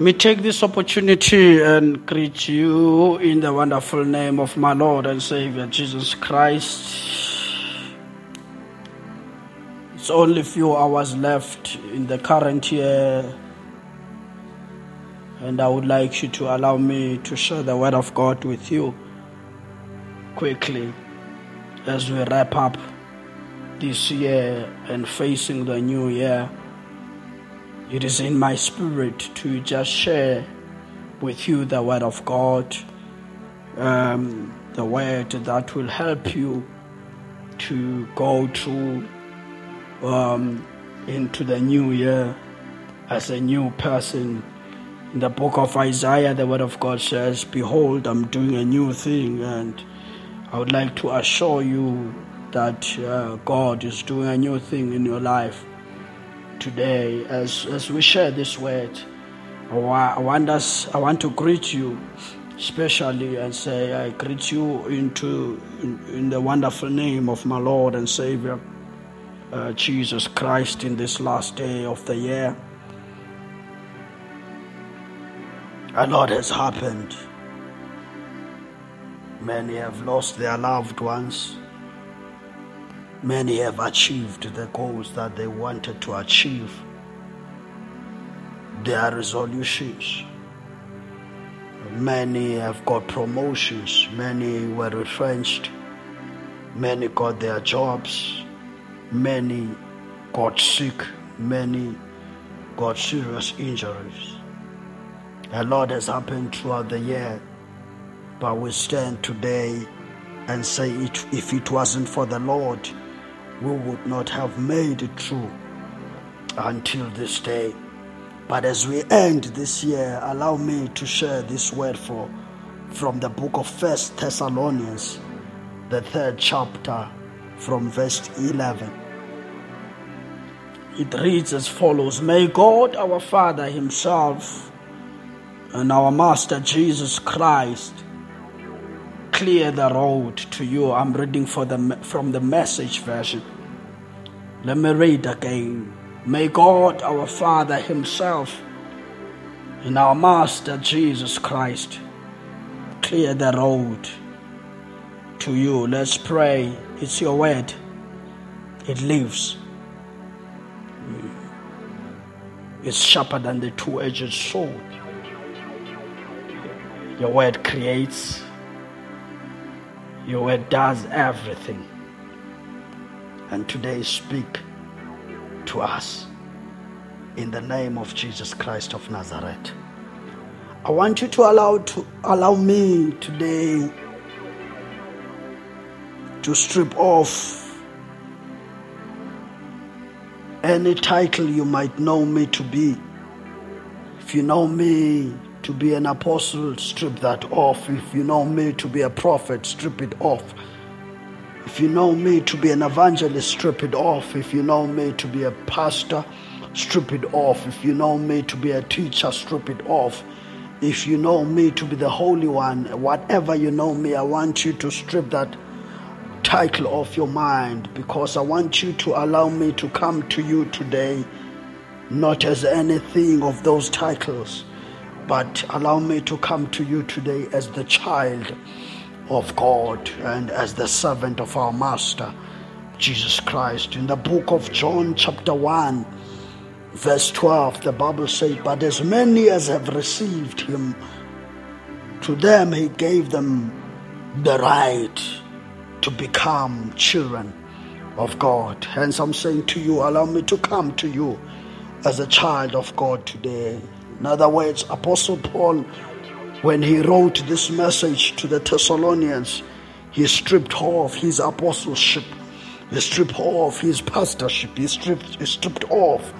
me take this opportunity and greet you in the wonderful name of my Lord and Savior Jesus Christ. It's only few hours left in the current year, and I would like you to allow me to share the word of God with you quickly as we wrap up this year and facing the new year it is in my spirit to just share with you the word of God, um, the word that will help you to go through um, into the new year as a new person. In the book of Isaiah, the word of God says, Behold, I'm doing a new thing. And I would like to assure you that uh, God is doing a new thing in your life today as, as we share this word. I want us, I want to greet you especially and say, I greet you into in, in the wonderful name of my Lord and Savior, uh, Jesus Christ, in this last day of the year. A lot has happened. Many have lost their loved ones. Many have achieved the goals that they wanted to achieve, their resolutions. Many have got promotions, many were retrenched, many got their jobs, many got sick, many got serious injuries. A lot has happened throughout the year, but we stand today and say it, if it wasn't for the Lord, we would not have made it through until this day. But as we end this year, allow me to share this word for from the book of First Thessalonians, the third chapter, from verse 11. It reads as follows May God our Father Himself and our Master Jesus Christ clear the road to you. I'm reading the, from the message version. Let me read again. May God our Father Himself and our Master Jesus Christ clear the road to you. Let's pray. It's your word, it lives. Mm. It's sharper than the two edged sword. Your word creates, your word does everything. And today speak to us in the name of Jesus Christ of Nazareth. I want you to allow to allow me today to strip off any title you might know me to be. If you know me to be an apostle, strip that off. If you know me to be a prophet, strip it off. If you know me to be an evangelist, strip it off. If you know me to be a pastor, strip it off. If you know me to be a teacher, strip it off. If you know me to be the Holy One, whatever you know me, I want you to strip that title off your mind because I want you to allow me to come to you today, not as anything of those titles but allow me to come to you today as the child of God and as the servant of our Master, Jesus Christ. In the book of John, chapter 1, verse 12, the Bible says, But as many as have received him, to them he gave them the right to become children of God. Hence, I'm saying to you, allow me to come to you as a child of God today. In other words, Apostle Paul, when he wrote this message to the Thessalonians, he stripped off his apostleship, he stripped off his pastorship, he stripped, he stripped off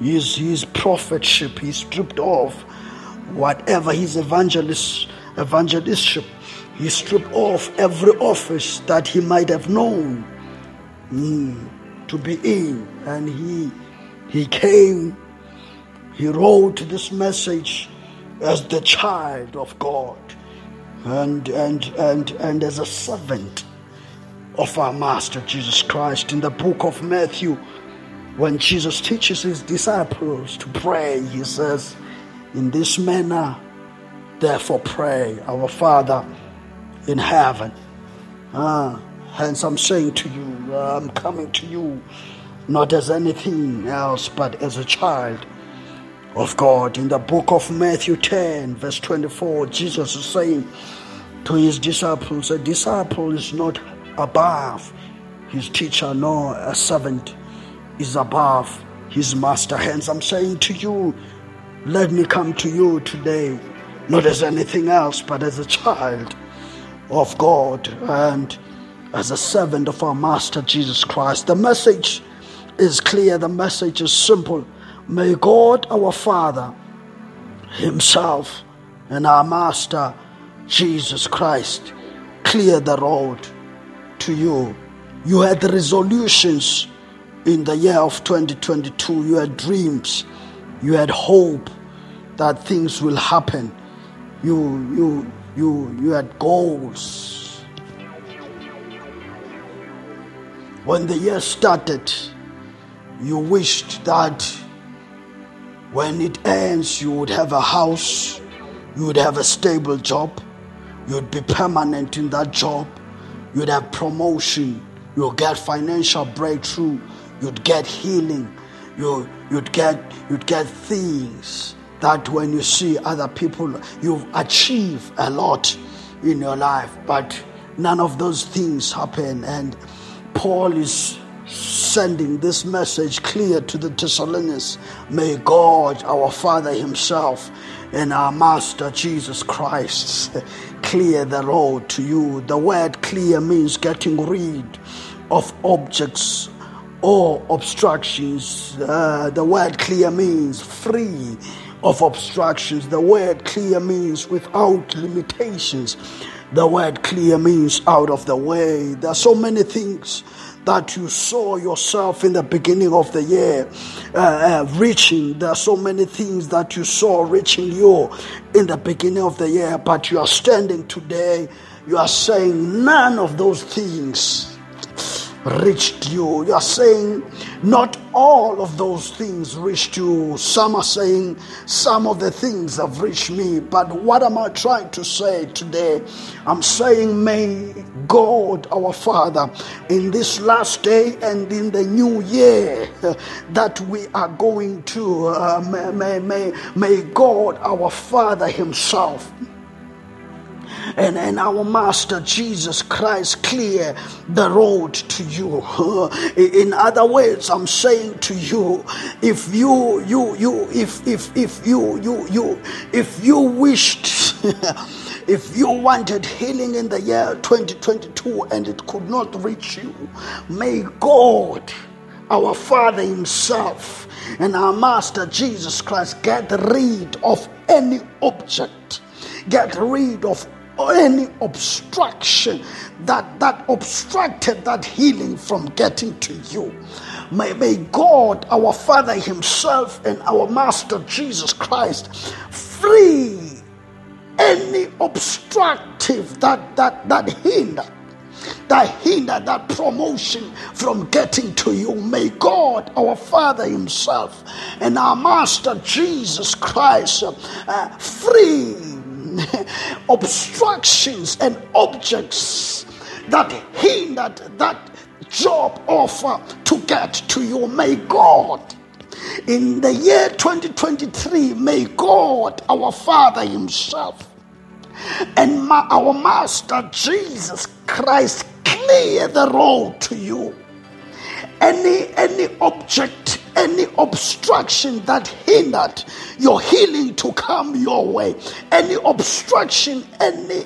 his, his prophetship, he stripped off whatever his evangelist, evangelistship, he stripped off every office that he might have known mm, to be in, and he he came he wrote this message as the child of God and, and, and, and as a servant of our Master Jesus Christ. In the book of Matthew, when Jesus teaches his disciples to pray, he says, In this manner, therefore, pray, Our Father in heaven. Ah, hence, I'm saying to you, I'm coming to you not as anything else, but as a child of God. In the book of Matthew 10, verse 24, Jesus is saying to his disciples, A disciple is not above his teacher, nor a servant is above his master. Hence, I'm saying to you, let me come to you today, not as anything else, but as a child of God and as a servant of our Master Jesus Christ. The message is clear, the message is simple. May God our Father Himself and our Master Jesus Christ clear the road to you. You had resolutions in the year of 2022, you had dreams you had hope that things will happen. You, you, you, you had goals. When the year started, you wished that when it ends, you would have a house, you would have a stable job, you'd be permanent in that job, you'd have promotion, you'll get financial breakthrough, you'd get healing, you you'd get you'd get things that when you see other people you've achieved a lot in your life. But none of those things happen and paul is sending this message clear to the thessalonians may god our father himself and our master jesus christ clear the road to you the word clear means getting rid of objects or obstructions. Uh, the word clear means free of obstructions. The word clear means without limitations. The word clear means out of the way. There are so many things that you saw yourself in the beginning of the year uh, uh, reaching. There are so many things that you saw reaching you in the beginning of the year, but you are standing today. You are saying none of those things reached you. You are saying not all of those things reached you. Some are saying some of the things have reached me. But what am I trying to say today? I'm saying, may God our Father, in this last day and in the new year that we are going to, uh, may, may, may God our Father Himself and, and our Master Jesus Christ clear the road to you. In other words, I'm saying to you, if you you you if if if you you you if you wished if you wanted healing in the year 2022 and it could not reach you, may God, our Father Himself, and our Master Jesus Christ get rid of any object, get rid of any obstruction that that obstructed that healing from getting to you may, may god our father himself and our master jesus christ free any obstructive that that that hinder that hinder that promotion from getting to you. May God, our Father Himself, and our Master Jesus Christ uh, free obstructions and objects that hindered that job offer to get to you. May God, in the year 2023, may God, our Father Himself, and my, our Master Jesus Christ clear the road to you. Any any object any obstruction that hindered your healing to come your way, any obstruction, any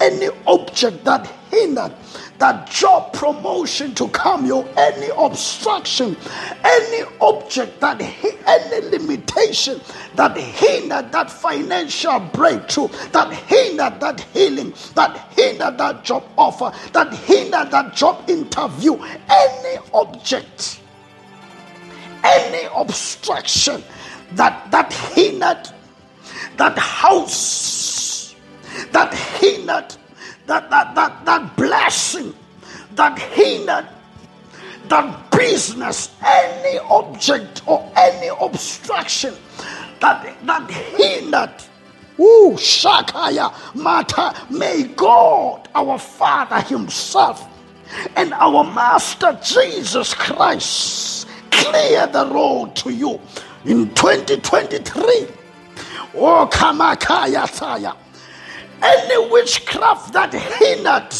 any object that hindered that job promotion to come your any obstruction any object that any limitation that hindered that financial breakthrough that hindered that healing that hindered that job offer that hindered that job interview. Any object any obstruction that that hindered that house that hindered that that that, that blessing that hindered that business any object or any obstruction that, that hindered. Ooh, Shakaya Mata. May God, our Father Himself, and our Master Jesus Christ clear the road to you in 2023. Oh, Kamakaya Saya. Any witchcraft that hindered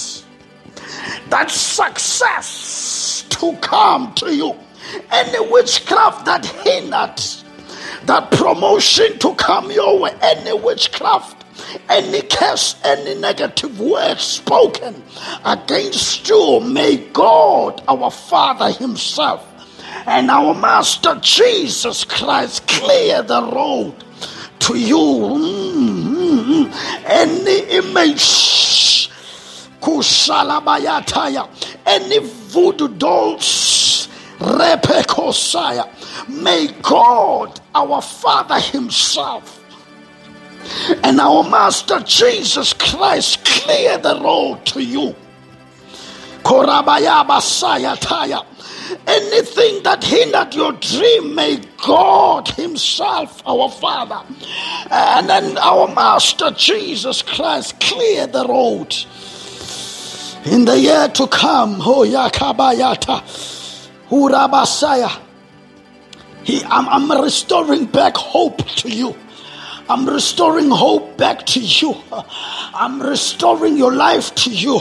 that success to come to you, any witchcraft that hindered that promotion to come your way, any witchcraft, any curse, any negative word spoken against you, may God, our Father Himself, and our Master Jesus Christ clear the road to you. Mm-hmm. Any image, kushalabayataya, any voodoo dolls, repekosaya, may God, our Father Himself, and our Master Jesus Christ clear the road to you. Korabayaba sayataya. Anything that hindered your dream, may God Himself, our Father, and then our Master Jesus Christ clear the road in the year to come. Oh, Yakabayata, Urabasaya. He, I'm, I'm restoring back hope to you. I'm restoring hope back to you. I'm restoring your life to you.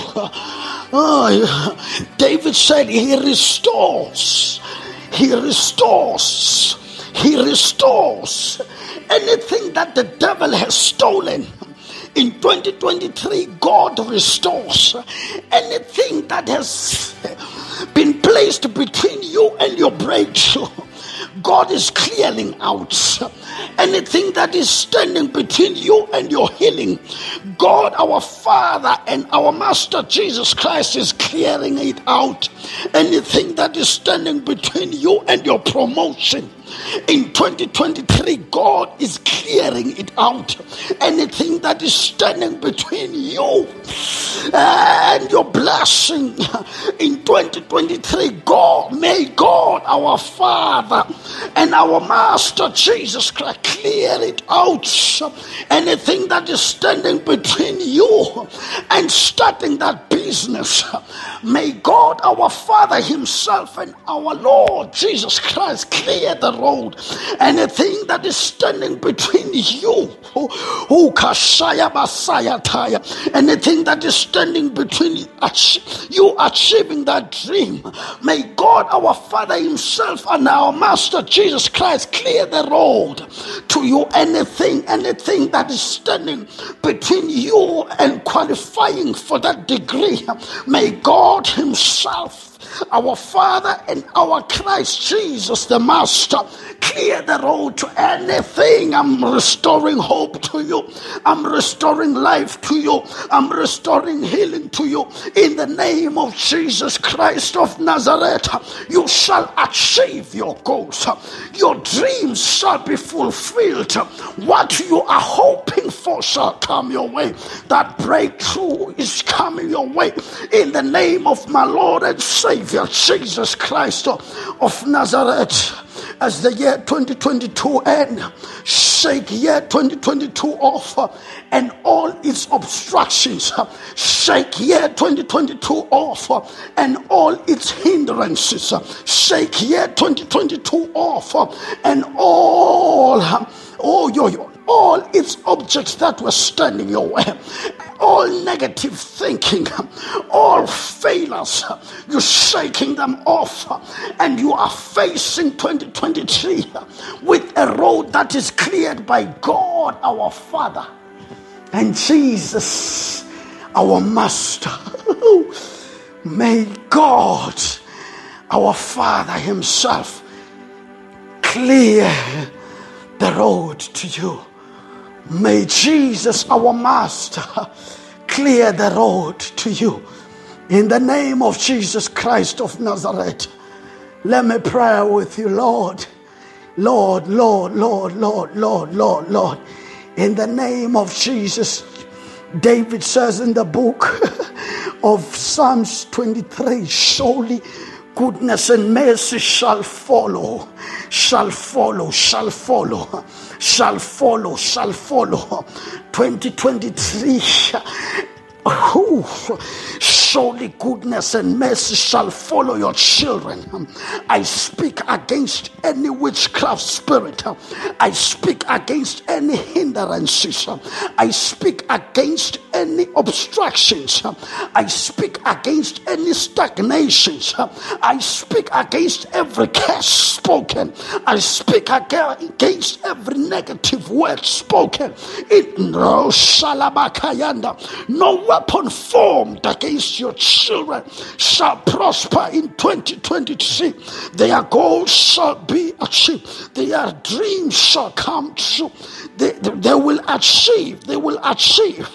Oh, David said, He restores. He restores. He restores anything that the devil has stolen. In 2023, God restores anything that has been placed between you and your breakthrough. God is clearing out anything that is standing between you and your healing. God, our Father and our Master Jesus Christ, is clearing it out. Anything that is standing between you and your promotion. In 2023, God is clearing it out. Anything that is standing between you and your blessing in 2023, God, may God, our Father and our Master Jesus Christ, clear it out. Anything that is standing between you and starting that business, may God, our Father Himself and our Lord Jesus Christ, clear the road. Anything that is standing between you, who Basaya Taya, anything that is standing between you achieving that dream, may God, our Father Himself, and our Master Jesus Christ clear the road to you. Anything, anything that is standing between you and qualifying for that degree, may God Himself our Father and our Christ Jesus, the Master, clear the road to anything. I'm restoring hope to you. I'm restoring life to you. I'm restoring healing to you. In the name of Jesus Christ of Nazareth, you shall achieve your goals. Your dreams shall be fulfilled. What you are hoping for shall come your way. That breakthrough is coming your way. In the name of my Lord and Savior, Jesus Christ of Nazareth. As the year 2022 end, shake year 2022 off uh, and all its obstructions, uh, shake year 2022 off uh, and all its hindrances, shake year 2022 off and all, oh, yo, yo, all its objects that were standing your way, all negative thinking, all failures, you're shaking them off, and you are facing 2023 with a road that is cleared by God our Father and Jesus our Master. May God our Father Himself clear the road to you. May Jesus, our Master, clear the road to you. In the name of Jesus Christ of Nazareth, let me pray with you, Lord. Lord, Lord, Lord, Lord, Lord, Lord, Lord. In the name of Jesus, David says in the book of Psalms 23 surely goodness and mercy shall follow, shall follow, shall follow, shall follow, shall follow. 2023 surely goodness and mercy shall follow your children. I speak against any witchcraft spirit. I speak against any hindrances. I speak against any obstructions. I speak against any stagnations. I speak against every curse spoken. I speak against every negative word spoken. It no shalabakayanda. No weapon formed against your children shall prosper in 2023. Their goals shall be achieved. Their dreams shall come true. They, they, they will achieve, they will achieve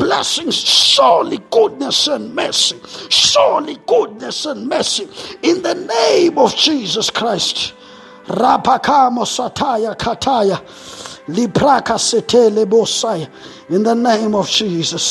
blessings, surely goodness and mercy, surely goodness and mercy. In the name of Jesus Christ. Rapakamo sataya kataya, lipraka setele bosaya, in the name of Jesus.